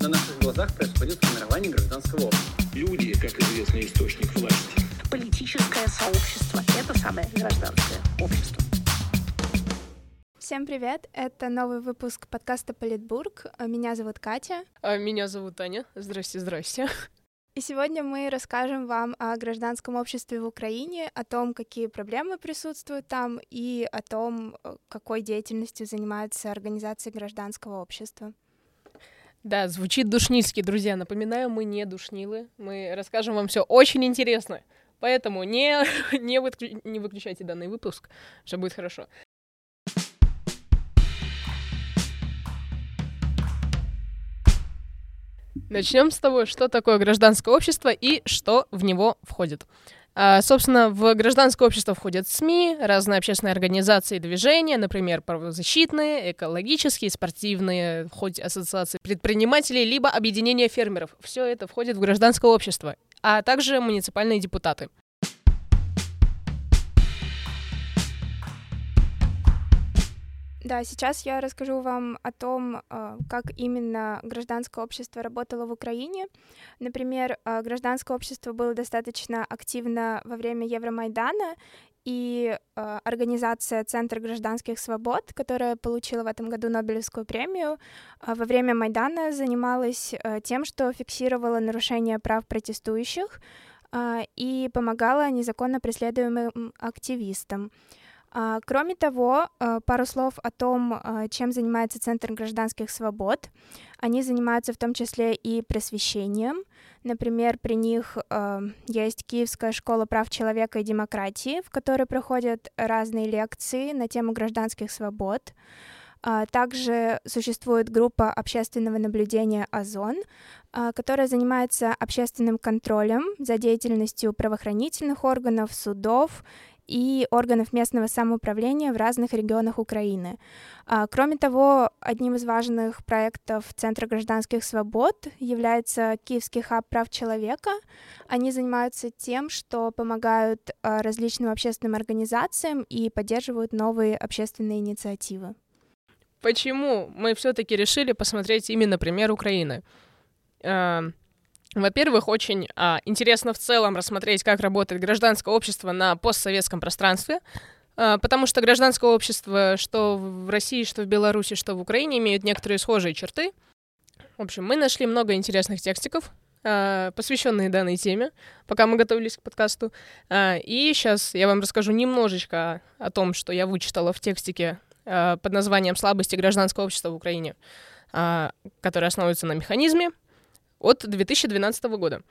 На наших глазах происходит формирование гражданского общества. Люди, как известный источник власти. Политическое сообщество – это самое гражданское общество. Всем привет! Это новый выпуск подкаста Политбург. Меня зовут Катя. А меня зовут Таня. Здрасте, здрасте. И сегодня мы расскажем вам о гражданском обществе в Украине, о том, какие проблемы присутствуют там, и о том, э, какой деятельностью занимается организация гражданского общества. Да, звучит душнильски, друзья. Напоминаю, мы не душнилы. Мы расскажем вам все очень интересно. Поэтому не, не, выключ, не выключайте данный выпуск, все будет хорошо. Начнем с того, что такое гражданское общество и что в него входит. А, собственно, в гражданское общество входят СМИ, разные общественные организации и движения, например, правозащитные, экологические, спортивные, хоть ассоциации предпринимателей, либо объединения фермеров. Все это входит в гражданское общество, а также муниципальные депутаты. Да, сейчас я расскажу вам о том, э, как именно гражданское общество работало в Украине. Например, э, гражданское общество было достаточно активно во время Евромайдана, и э, организация Центр гражданских свобод, которая получила в этом году Нобелевскую премию, во время Майдана занималась тем, что фиксировала нарушения прав протестующих и помогала незаконно преследуемым активистам. А, кроме того, а, пару слов о том, а, чем занимается Центр гражданских свобод. Они занимаются в том числе и просвещением. Например, при них есть Киевская школа прав человека и демократии, в которой проходят разные лекции на тему гражданских свобод. Также существует группа общественного наблюдения «Озон», которая занимается общественным контролем за деятельностью правоохранительных органов, судов и органов местного самоуправления в разных регионах Украины. А, кроме того, одним из важных проектов Центра гражданских свобод является Киевский хаб прав человека. Они занимаются тем, что помогают а, различным общественным организациям и поддерживают новые общественные инициативы. Почему мы все-таки решили посмотреть именно пример Украины? Во-первых, очень а, интересно в целом рассмотреть, как работает гражданское общество на постсоветском пространстве, а, потому что гражданское общество, что в России, что в Беларуси, что в Украине, имеют некоторые схожие черты. В общем, мы нашли много интересных текстиков, а, посвященные данной теме, пока мы готовились к подкасту. А, и сейчас я вам расскажу немножечко о том, что я вычитала в текстике а, под названием «Слабости гражданского общества в Украине», а, который основывается на механизме, от 2012 года.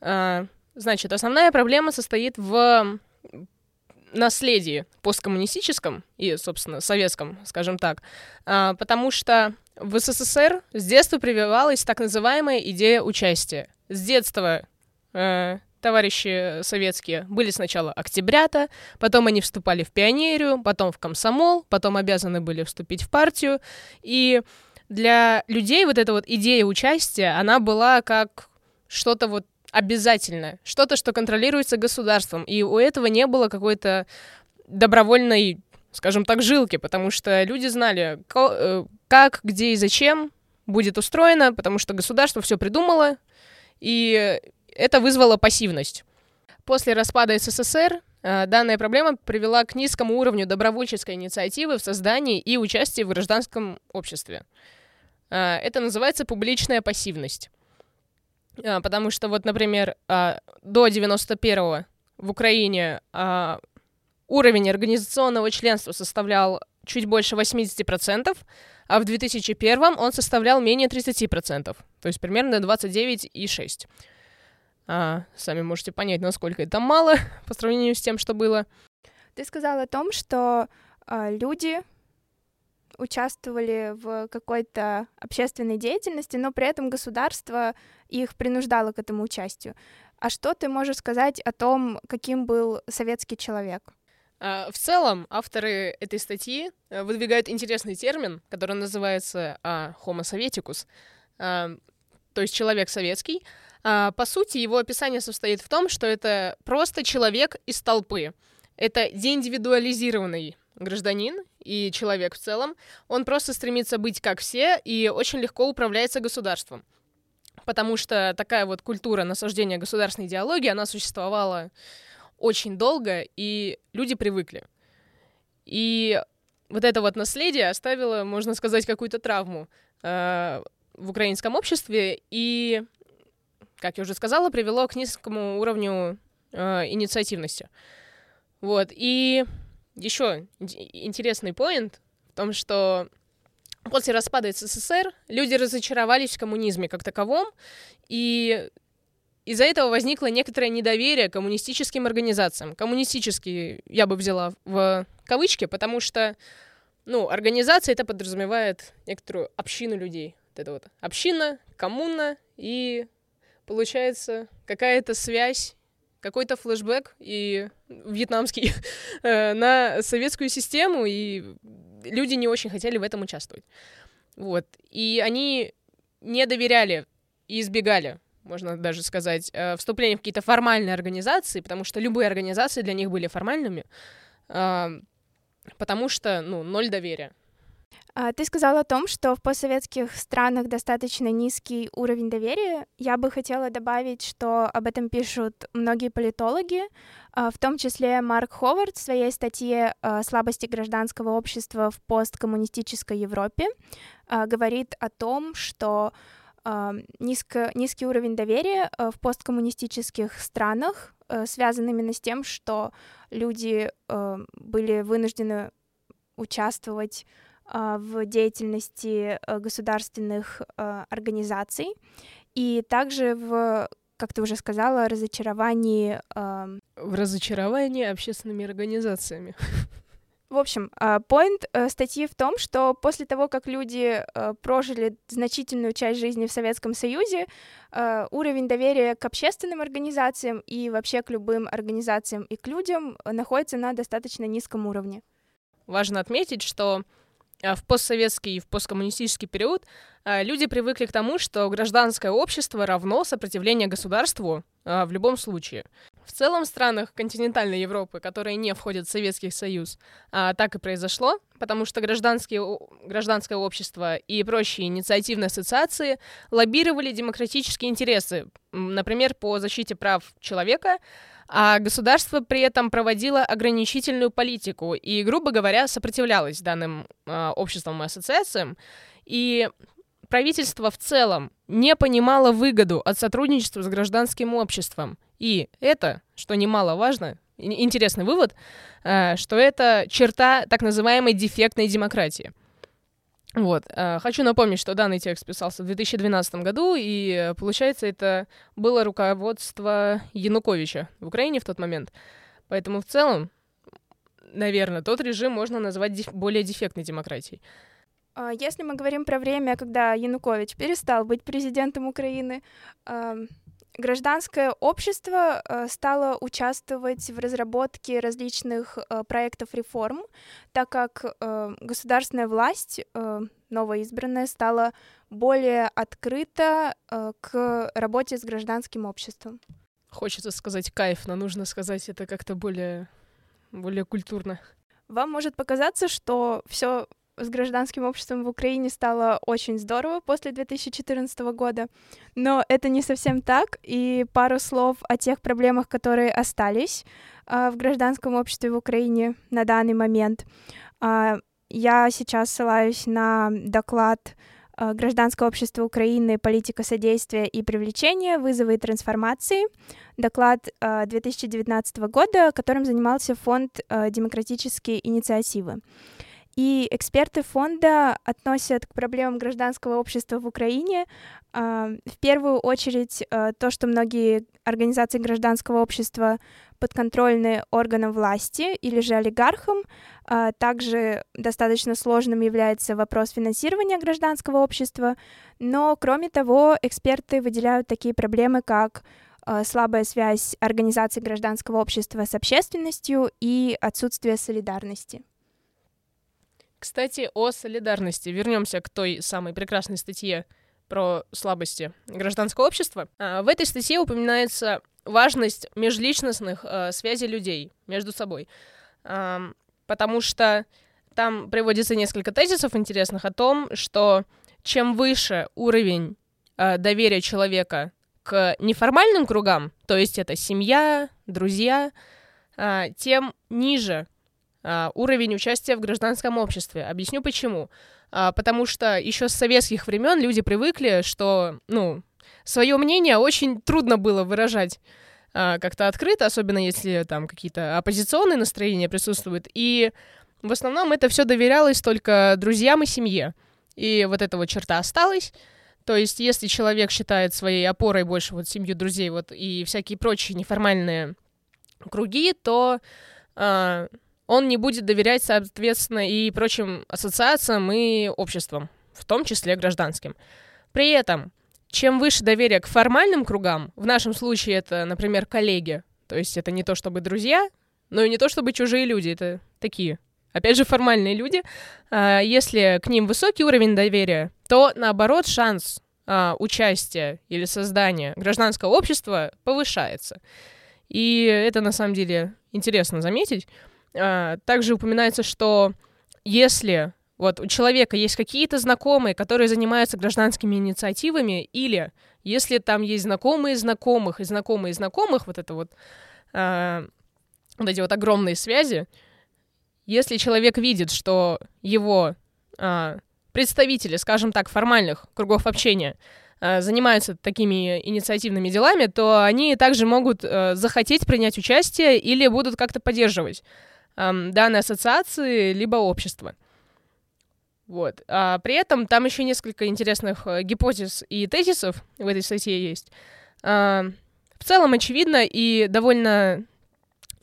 А, значит, основная проблема состоит в наследии посткоммунистическом и, собственно, советском, скажем так, а, потому что в СССР с детства прививалась так называемая идея участия. С детства э, товарищи советские были сначала октябрята, потом они вступали в пионерию, потом в комсомол, потом обязаны были вступить в партию, и для людей вот эта вот идея участия, она была как что-то вот обязательное, что-то, что контролируется государством, и у этого не было какой-то добровольной, скажем так, жилки, потому что люди знали, э, как, где и зачем будет устроено, потому что государство все придумало, и это вызвало пассивность. После распада СССР данная проблема привела к низкому уровню добровольческой инициативы в создании и участии в гражданском обществе. А, это называется публичная пассивность. А, потому что вот, например, до 91-го в Украине уровень организационного членства составлял чуть больше 80%, а в 2001 он составлял менее 30%, то есть примерно 29,6%. А, сами можете понять, насколько это мало по сравнению с тем, что было. Ты сказал о том, что э, люди участвовали в какой-то общественной деятельности, но при этом государство их принуждало к этому участию. А что ты можешь сказать о том, каким был советский человек? А, в целом, авторы этой статьи э, выдвигают интересный термин, который называется а, homo а, то есть человек советский. По сути, его описание состоит в том, что это просто человек из толпы. Это деиндивидуализированный гражданин и человек в целом, он просто стремится быть как все и очень легко управляется государством. потому что такая вот культура насаждения государственной идеологии, она существовала очень долго, и люди привыкли. И вот это вот наследие оставило, можно сказать, какую-то травму э, в украинском обществе, и, как я уже сказала, привело к низкому уровню э, инициативности. Вот, и еще интересный поинт в том, что после распада СССР люди разочаровались в коммунизме как таковом, и из-за этого возникло некоторое недоверие коммунистическим организациям. Коммунистические я бы взяла в кавычки, потому что, ну, организация это подразумевает некоторую общину людей. Вот это вот община, коммуна, и получается какая-то связь какой-то флешбэк и вьетнамский э, на советскую систему, и люди не очень хотели в этом участвовать. Вот. И они не доверяли и избегали, можно даже сказать, э, вступления в какие-то формальные организации, потому что любые организации для них были формальными, потому что, ну, ноль доверия. А, ты сказала о том, что в постсоветских странах достаточно низкий уровень доверия. Я бы хотела добавить, что об этом пишут многие политологи, а, в том числе Марк Ховард в своей статье «Слабости гражданского общества в посткоммунистической Европе» а, говорит о том, что низко, низкий уровень доверия в посткоммунистических странах связан именно с тем, что люди были вынуждены участвовать а, в деятельности э, государственных э, организаций и также в как ты уже сказала, разочаровании... В разочаровании общественными организациями. В общем, поинт э, статьи в том, что после того, как люди прожили значительную часть жизни в Советском Союзе, уровень доверия к общественным организациям и вообще к любым организациям и к людям находится на достаточно низком уровне. Важно отметить, что а, в постсоветский и в посткоммунистический период а, люди привыкли к тому, что гражданское общество равно сопротивление государству а, в любом случае. В целом в странах континентальной Европы, которые не входят в Советский Союз, так и произошло, потому что гражданские, гражданское общество и прочие инициативные ассоциации лоббировали демократические интересы, например, по защите прав человека, а государство при этом проводило ограничительную политику и, грубо говоря, сопротивлялось данным э, обществам и ассоциациям. И правительство в целом не понимало выгоду от сотрудничества с гражданским обществом. И это, что немаловажно, интересный вывод, э, что это черта так называемой дефектной демократии – вот. Э, хочу напомнить, что данный текст писался в 2012 году, и, э, получается, это было руководство Януковича в Украине в тот момент. Поэтому в целом, наверное, тот режим можно назвать более дефектной демократией. А, если мы говорим про время, когда Янукович перестал быть президентом Украины, гражданское общество э, стало участвовать в разработке различных э, проектов реформ, так как э, государственная власть, новоизбранная, стала более открыта к работе с гражданским обществом. Хочется сказать кайф, но нужно сказать это как-то более, более культурно. Вам может показаться, что все с гражданским обществом в Украине стало очень здорово после 2014 года, но это не совсем так, и пару слов о тех проблемах, которые остались э, в гражданском обществе в Украине на данный момент. Э, я сейчас ссылаюсь на доклад э, Гражданского общества Украины «Политика содействия и привлечения. Вызовы и трансформации», доклад 2019 года, которым занимался Фонд демократические инициативы. И эксперты фонда относят к проблемам гражданского общества в Украине э, в первую очередь э, то, что многие организации гражданского общества подконтрольны органам власти или же олигархам. Э, также достаточно сложным является вопрос финансирования гражданского общества. Но, кроме того, эксперты выделяют такие проблемы, как слабая связь организаций гражданского общества с общественностью и отсутствие солидарности. Кстати, о солидарности. Вернемся к той самой прекрасной статье про слабости гражданского общества. А, в этой статье упоминается важность межличностных э, связей людей между собой. Потому что там приводится несколько тезисов интересных о том, что чем выше уровень э, доверие человека к неформальным кругам, то есть это семья, друзья, э, тем ниже уровень участия в гражданском обществе. Объясню почему. Э, потому что еще с советских времен люди привыкли, что, ну, свое мнение очень трудно было выражать э, как-то открыто, особенно если там какие-то оппозиционные настроения присутствуют. И в основном это все доверялось только друзьям и семье. И вот эта вот черта осталась. То есть, если человек считает своей опорой больше вот семью друзей вот и всякие прочие неформальные круги, то он не будет доверять, соответственно, и прочим ассоциациям и обществам, в том числе гражданским. При этом, чем выше доверие к формальным кругам, в нашем случае это, например, коллеги, то есть это не то чтобы друзья, но и не то чтобы чужие люди, это такие опять же, формальные люди, а, если к ним высокий уровень доверия, то, наоборот, шанс а, участия или создания гражданского общества повышается. И это, на самом деле, интересно заметить. А, также упоминается, что если вот у человека есть какие-то знакомые, которые занимаются гражданскими инициативами, или если там есть знакомые знакомых и знакомые знакомых, вот это вот, вот эти вот огромные связи, если человек видит, что его а, представители, скажем так, формальных кругов общения а, занимаются такими инициативными делами, то они также могут а, захотеть принять участие или будут как-то поддерживать данные ассоциации либо общество. Вот. А при этом там еще несколько интересных а, гипотез и тезисов в этой статье есть. А, в целом очевидно и довольно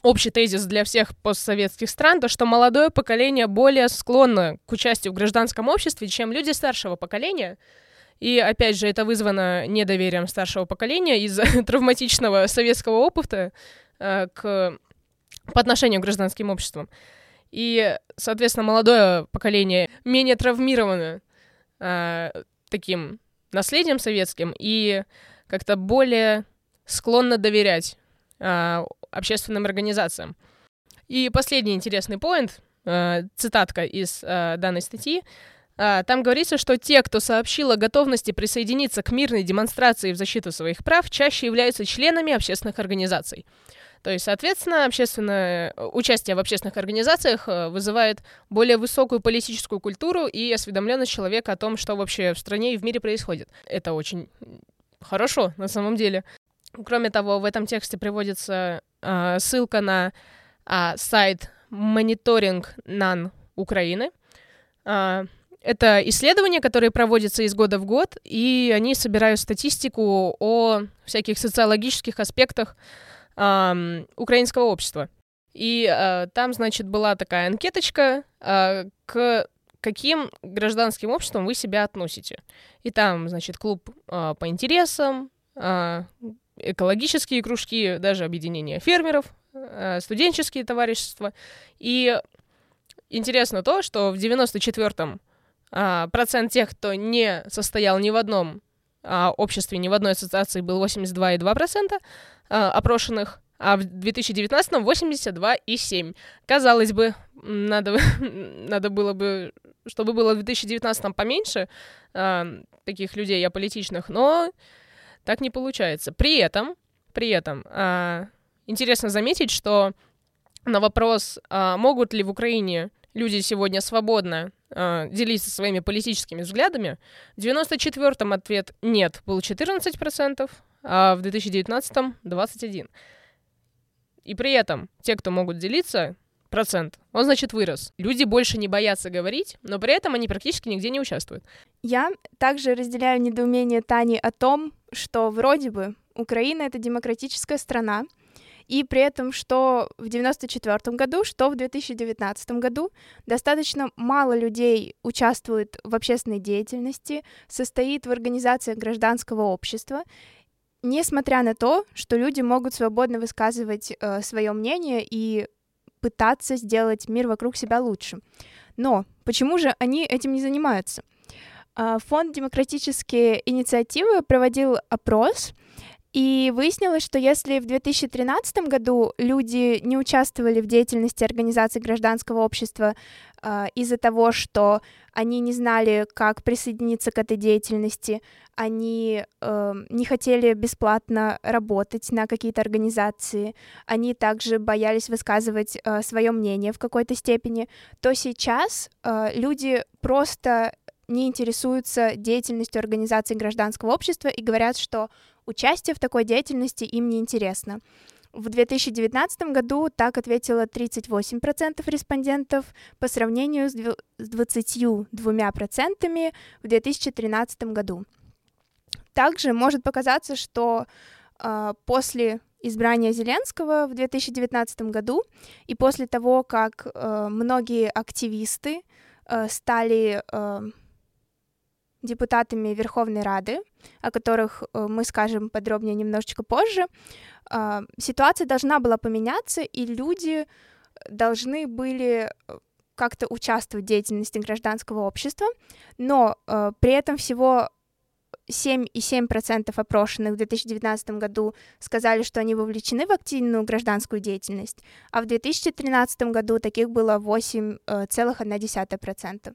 общий тезис для всех постсоветских стран, то что молодое поколение более склонно к участию в гражданском обществе, чем люди старшего поколения. И опять же, это вызвано недоверием старшего поколения из-за травматичного советского опыта э, к, по отношению к гражданским обществам. И, соответственно, молодое поколение менее травмировано э, таким наследием советским и как-то более склонно доверять э, общественным организациям. И последний интересный поинт, э, цитатка из э, данной статьи. Там говорится, что те, кто сообщил о готовности присоединиться к мирной демонстрации в защиту своих прав, чаще являются членами общественных организаций. То есть, соответственно, общественное участие в общественных организациях вызывает более высокую политическую культуру и осведомленность человека о том, что вообще в стране и в мире происходит. Это очень хорошо на самом деле. Кроме того, в этом тексте приводится э, ссылка на э, сайт мониторинг НАН Украины. Э, это исследования, которые проводятся из года в год, и они собирают статистику о всяких социологических аспектах э, украинского общества. И э, там, значит, была такая анкеточка, э, к каким гражданским обществам вы себя относите. И там, значит, клуб э, по интересам, э, экологические кружки, даже объединения фермеров, э, студенческие товарищества. И интересно то, что в 94-м а, процент тех, кто не состоял ни в одном обществе, ни в одной ассоциации, был 82,2% а, опрошенных, а в 2019-м 82,7%. Казалось бы, надо, надо было бы, чтобы было в 2019-м поменьше таких людей аполитичных, но так не получается. При этом, при этом, а, интересно заметить, что на вопрос, а, могут ли в Украине люди сегодня свободно а, делиться своими политическими взглядами, в 94-м ответ «нет» был 14%, а в 2019-м 21%. И при этом те, кто могут делиться, процент, он, значит, вырос. Люди больше не боятся говорить, но при этом они практически нигде не участвуют. Я также разделяю недоумение Тани о том, что вроде бы Украина — это демократическая страна, и при этом, что в 1994 году, что в 2019 году достаточно мало людей участвует в общественной деятельности, состоит в организациях гражданского общества, несмотря на то, что люди могут свободно высказывать э, свое мнение и пытаться сделать мир вокруг себя лучше. Но почему же они этим не занимаются? А, фонд «Демократические инициативы» проводил опрос, и выяснилось, что если в 2013 году люди не участвовали в деятельности организации гражданского общества э, из-за того, что они не знали, как присоединиться к этой деятельности, они э, не хотели бесплатно работать на какие-то организации, они также боялись высказывать э, свое мнение в какой-то степени, то сейчас э, люди просто не интересуются деятельностью организаций гражданского общества и говорят, что участие в такой деятельности им не интересно. В 2019 году так ответило 38% респондентов по сравнению с 22% в 2013 году. Также может показаться, что э, после избрания Зеленского в 2019 году и после того, как э, многие активисты э, стали э, депутатами Верховной Рады, о которых э, мы скажем подробнее немножечко позже, э, ситуация должна была поменяться, и люди должны были э, как-то участвовать в деятельности гражданского общества, но э, при этом всего 7,7% опрошенных в 2019 году сказали, что они вовлечены в активную гражданскую деятельность, а в 2013 году таких было 8,1%.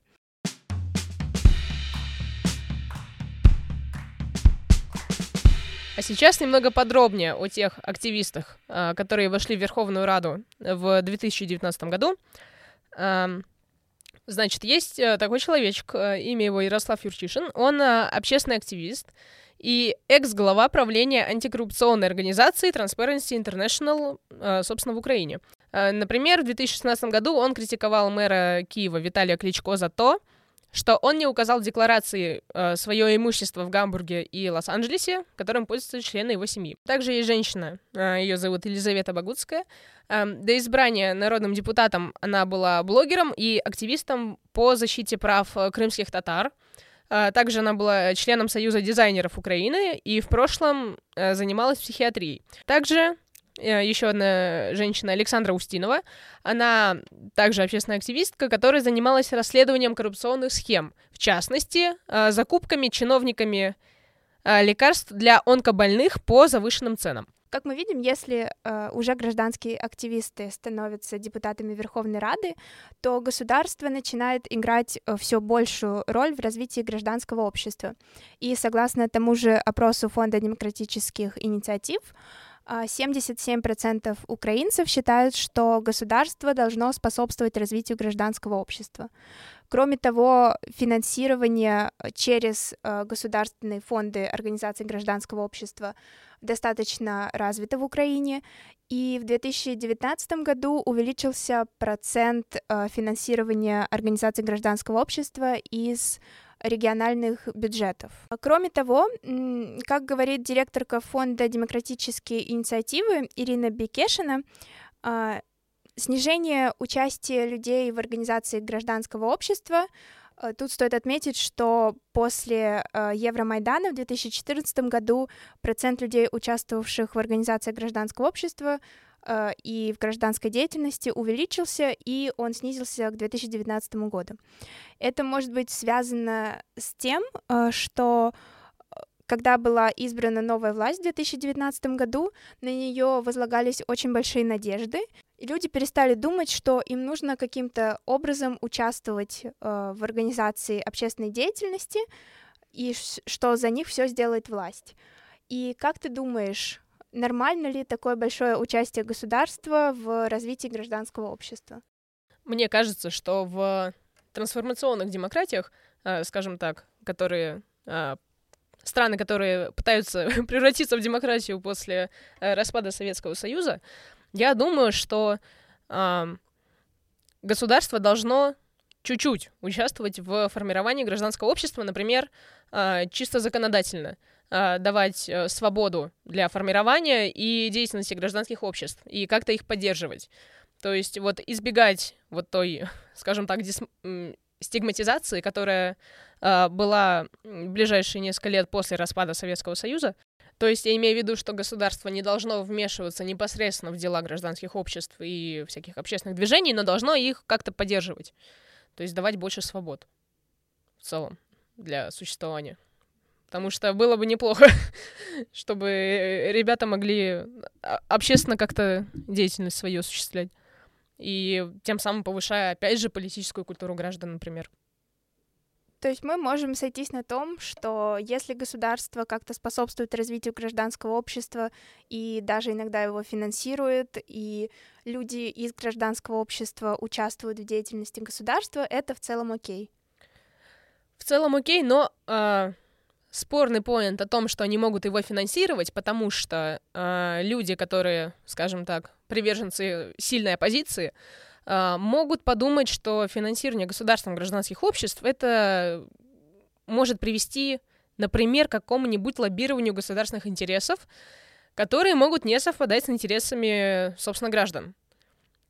Сейчас немного подробнее о тех активистах, а, которые вошли в Верховную Раду в 2019 году. Значит, есть э, такой человечек, э, имя его Ярослав Юрчишин, он э, общественный активист и экс-глава правления антикоррупционной организации Transparency International, собственно, в Украине. Например, в 2016 году он критиковал мэра Киева Виталия Кличко за то, что он не указал в декларации э, свое имущество в Гамбурге и Лос-Анджелесе, которым пользуются члены его семьи. Также есть женщина, э, ее зовут Елизавета Багутская. Э, до избрания народным депутатом она была блогером и активистом по защите прав э, крымских татар. Э, также она была членом Союза дизайнеров Украины и в прошлом э, занималась психиатрией. Также еще одна женщина, Александра Устинова. Она также общественная активистка, которая занималась расследованием коррупционных схем, в частности, э, закупками чиновниками э, лекарств для онкобольных по завышенным ценам. Как мы видим, если э, уже гражданские активисты становятся депутатами Верховной Рады, то государство начинает играть э, все большую роль в развитии гражданского общества. И согласно тому же опросу Фонда демократических инициатив, 77% а, украинцев считают, что государство должно способствовать развитию гражданского общества. Кроме того, финансирование через э, государственные фонды организации гражданского общества достаточно развито в Украине, и в 2019 году увеличился процент э, финансирования организации гражданского общества из региональных бюджетов. Кроме того, как говорит директорка фонда «Демократические инициативы» Ирина Бекешина, а, снижение участия людей в организации гражданского общества а, Тут стоит отметить, что после а, Евромайдана в 2014 году процент людей, участвовавших в организации гражданского общества, Э, и в гражданской деятельности увеличился, и он снизился к 2019 году. Это может быть связано с тем, э, что э, когда была избрана новая власть в 2019 году, на нее возлагались очень большие надежды, и люди перестали думать, что им нужно каким-то образом участвовать э, в организации общественной деятельности, и что за них все сделает власть. И как ты думаешь, Нормально ли такое большое участие государства в развитии гражданского общества? Мне кажется, что в трансформационных демократиях, э, скажем так, которые э, страны, которые пытаются превратиться в демократию после э, распада Советского Союза, я думаю, что государство должно чуть-чуть участвовать в формировании гражданского общества, например, чисто законодательно. А, давать э, свободу для формирования и деятельности гражданских обществ, и как-то их поддерживать. То есть вот избегать вот той, скажем так, дис... стигматизации, которая э, была ближайшие несколько лет после распада Советского Союза. То есть я имею в виду, что государство не должно вмешиваться непосредственно в дела гражданских обществ и всяких общественных движений, но должно их как-то поддерживать. То есть давать больше свобод в целом для существования. Потому что было бы неплохо, чтобы ребята могли общественно как-то деятельность свою осуществлять. и тем самым повышая, опять же, политическую культуру граждан, например. То есть мы можем сойтись на том, что если государство как-то способствует развитию гражданского общества и даже иногда его финансирует, и люди из гражданского общества участвуют в деятельности государства, это в целом окей. В целом окей, но э, спорный поинт о том, что они могут его финансировать, потому что э, люди, которые, скажем так, приверженцы сильной оппозиции, а, могут подумать, что финансирование государством гражданских обществ это может привести, например, к какому-нибудь лоббированию государственных интересов, которые могут не совпадать с интересами, собственно, граждан,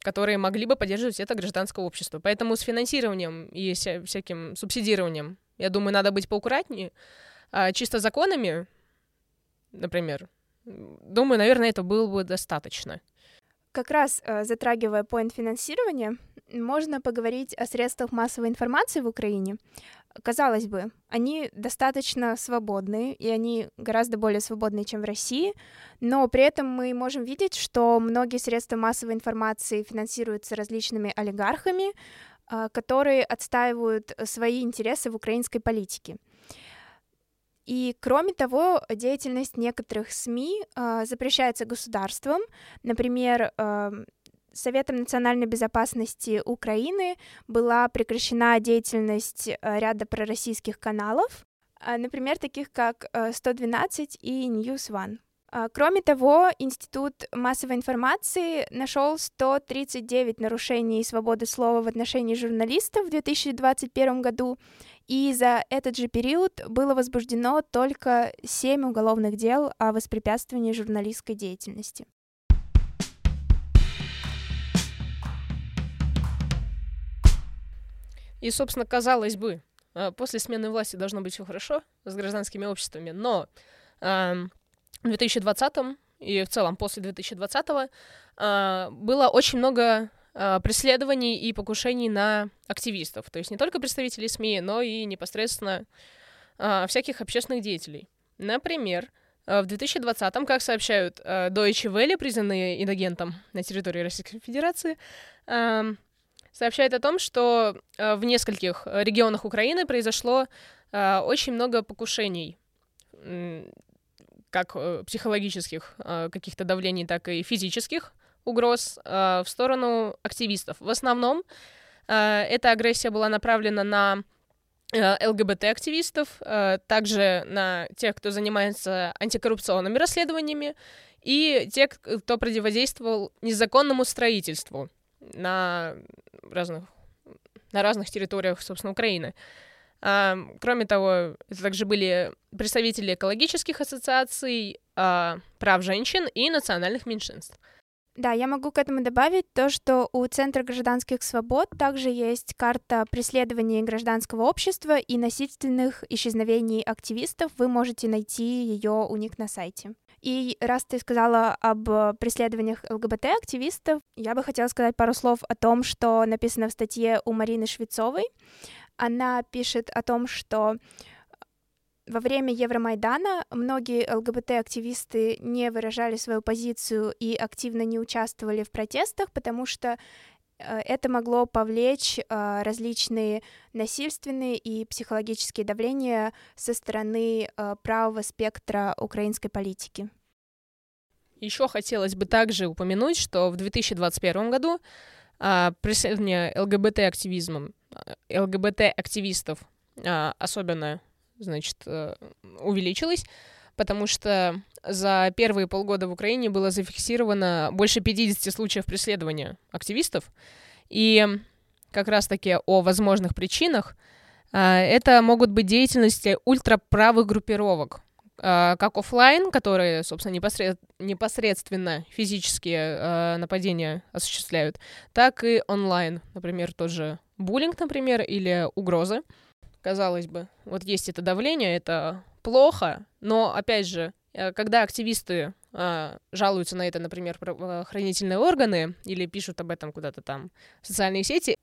которые могли бы поддерживать это гражданское общество. Поэтому с финансированием и вся, всяким субсидированием, я думаю, надо быть поаккуратнее. А чисто законами, например, думаю, наверное, это было бы достаточно. Как раз э, затрагивая поинт финансирования, можно поговорить о средствах массовой информации в Украине. Казалось бы, они достаточно свободные, и они гораздо более свободные, чем в России, но при этом мы можем видеть, что многие средства массовой информации финансируются различными олигархами, э, которые отстаивают свои интересы в украинской политике. И кроме того, деятельность некоторых СМИ э, запрещается государством. Например, э, Советом национальной безопасности Украины была прекращена деятельность э, ряда пророссийских каналов, например, таких как э, 112 и News One. Кроме того, Институт массовой информации нашел 139 нарушений свободы слова в отношении журналистов в 2021 году и за этот же период было возбуждено только семь уголовных дел о воспрепятствовании журналистской деятельности. И, собственно, казалось бы, а, после смены власти должно быть все хорошо с гражданскими обществами, но в 2020 и в целом после 2020 а, было очень много преследований и покушений на активистов. То есть не только представителей СМИ, но и непосредственно э, всяких общественных деятелей. Например, э, в 2020-м, как сообщают э, Deutsche Welle, признанные иногентом на территории Российской Федерации, э, сообщает о том, что э, в нескольких регионах Украины произошло э, очень много покушений, э, как э, психологических э, каких-то давлений, так и физических угроз э, в сторону активистов. В основном э, эта агрессия была направлена на э, ЛГБТ-активистов, э, также на тех, кто занимается антикоррупционными расследованиями, и те, кто противодействовал незаконному строительству на разных, на разных территориях, собственно, Украины. А, кроме того, это также были представители экологических ассоциаций, а, прав женщин и национальных меньшинств. Да, я могу к этому добавить то, что у Центра гражданских свобод также есть карта преследования гражданского общества и насильственных исчезновений активистов. Вы можете найти ее у них на сайте. И раз ты сказала об преследованиях ЛГБТ-активистов, я бы хотела сказать пару слов о том, что написано в статье у Марины Швецовой. Она пишет о том, что во время Евромайдана многие ЛГБТ-активисты не выражали свою позицию и активно не участвовали в протестах, потому что э, это могло повлечь э, различные насильственные и психологические давления со стороны э, правого спектра украинской политики. Еще хотелось бы также упомянуть, что в 2021 году а, преследование ЛГБТ-активизмом, ЛГБТ-активистов, а, особенно значит, э, увеличилась, потому что за первые полгода в Украине было зафиксировано больше 50 случаев преследования активистов. И как раз-таки о возможных причинах э, это могут быть деятельности ультраправых группировок, э, как офлайн, которые, собственно, непосред... непосредственно физические нападения осуществляют, так и онлайн, например, тот же буллинг, например, или угрозы казалось бы. Вот есть это давление, это плохо, но, опять же, э, когда активисты э, жалуются на это, например, правоохранительные органы или пишут об этом куда-то там в социальные сети,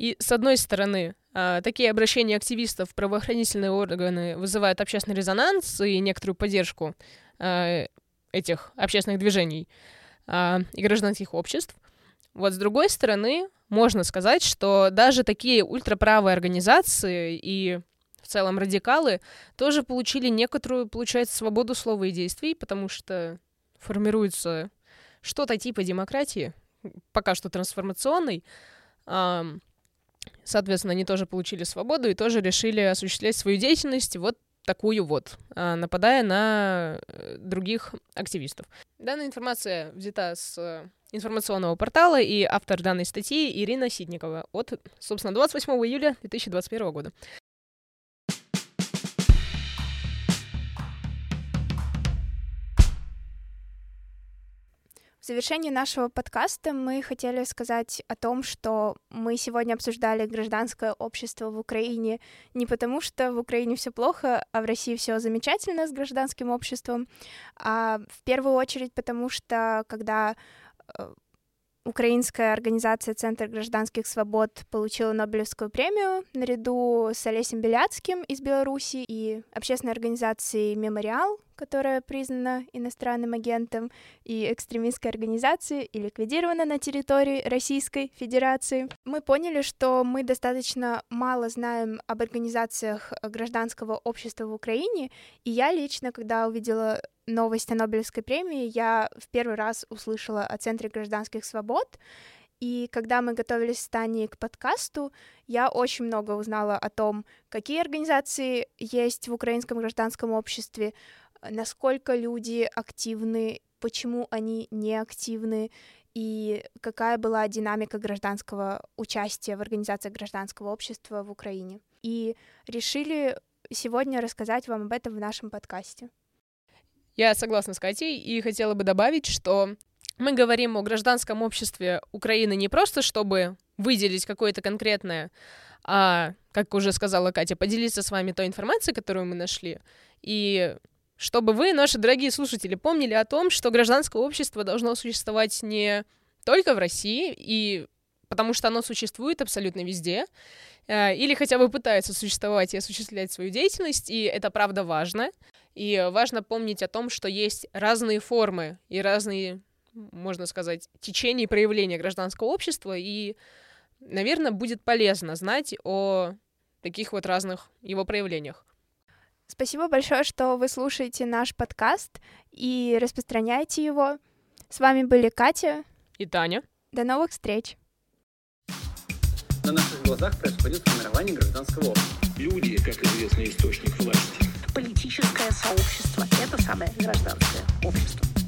и с одной стороны, э, такие обращения активистов в правоохранительные органы вызывают общественный резонанс и некоторую поддержку э, этих общественных движений э, и гражданских обществ, Вот с другой стороны, можно сказать, что даже такие ультраправые организации и в целом радикалы тоже получили некоторую, получается, свободу слова и действий, потому что формируется что-то типа демократии, пока что трансформационной. Соответственно, они тоже получили свободу и тоже решили осуществлять свою деятельность вот такую вот, а, нападая на э, других активистов. Данная информация взята с информационного портала и автор данной статьи Ирина Ситникова от, собственно, 28 июля 2021 года. В завершении нашего подкаста мы хотели сказать о том, что мы сегодня обсуждали гражданское общество в Украине не потому, что в Украине все плохо, а в России все замечательно с гражданским обществом, а в первую очередь потому, что когда Украинская организация «Центр гражданских свобод» получила Нобелевскую премию наряду с Олесем Беляцким из Беларуси и общественной организацией «Мемориал», которая признана иностранным агентом и экстремистской организацией и ликвидирована на территории Российской Федерации. Мы поняли, что мы достаточно мало знаем об организациях гражданского общества в Украине, и я лично, когда увидела новость о Нобелевской премии, я в первый раз услышала о Центре гражданских свобод, и когда мы готовились с Таней к подкасту, я очень много узнала о том, какие организации есть в украинском гражданском обществе, насколько люди активны, почему они не активны, и какая была динамика гражданского участия в организациях гражданского общества в Украине. И решили сегодня рассказать вам об этом в нашем подкасте. Я согласна с Катей и хотела бы добавить, что мы говорим о гражданском обществе Украины не просто, чтобы выделить какое-то конкретное, а, как уже сказала Катя, поделиться с вами той информацией, которую мы нашли, и чтобы вы, наши дорогие слушатели, помнили о том, что гражданское общество должно существовать не только в России, и потому что оно существует абсолютно везде, э, или хотя бы пытается существовать и осуществлять свою деятельность, и это правда важно. И важно помнить о том, что есть разные формы и разные, можно сказать, течения и проявления гражданского общества, и, наверное, будет полезно знать о таких вот разных его проявлениях. Спасибо большое, что вы слушаете наш подкаст и распространяете его. С вами были Катя и Таня. До новых встреч. На наших глазах происходит формирование гражданского общества. Люди, как известный источник власти. Политическое сообщество — это самое гражданское общество.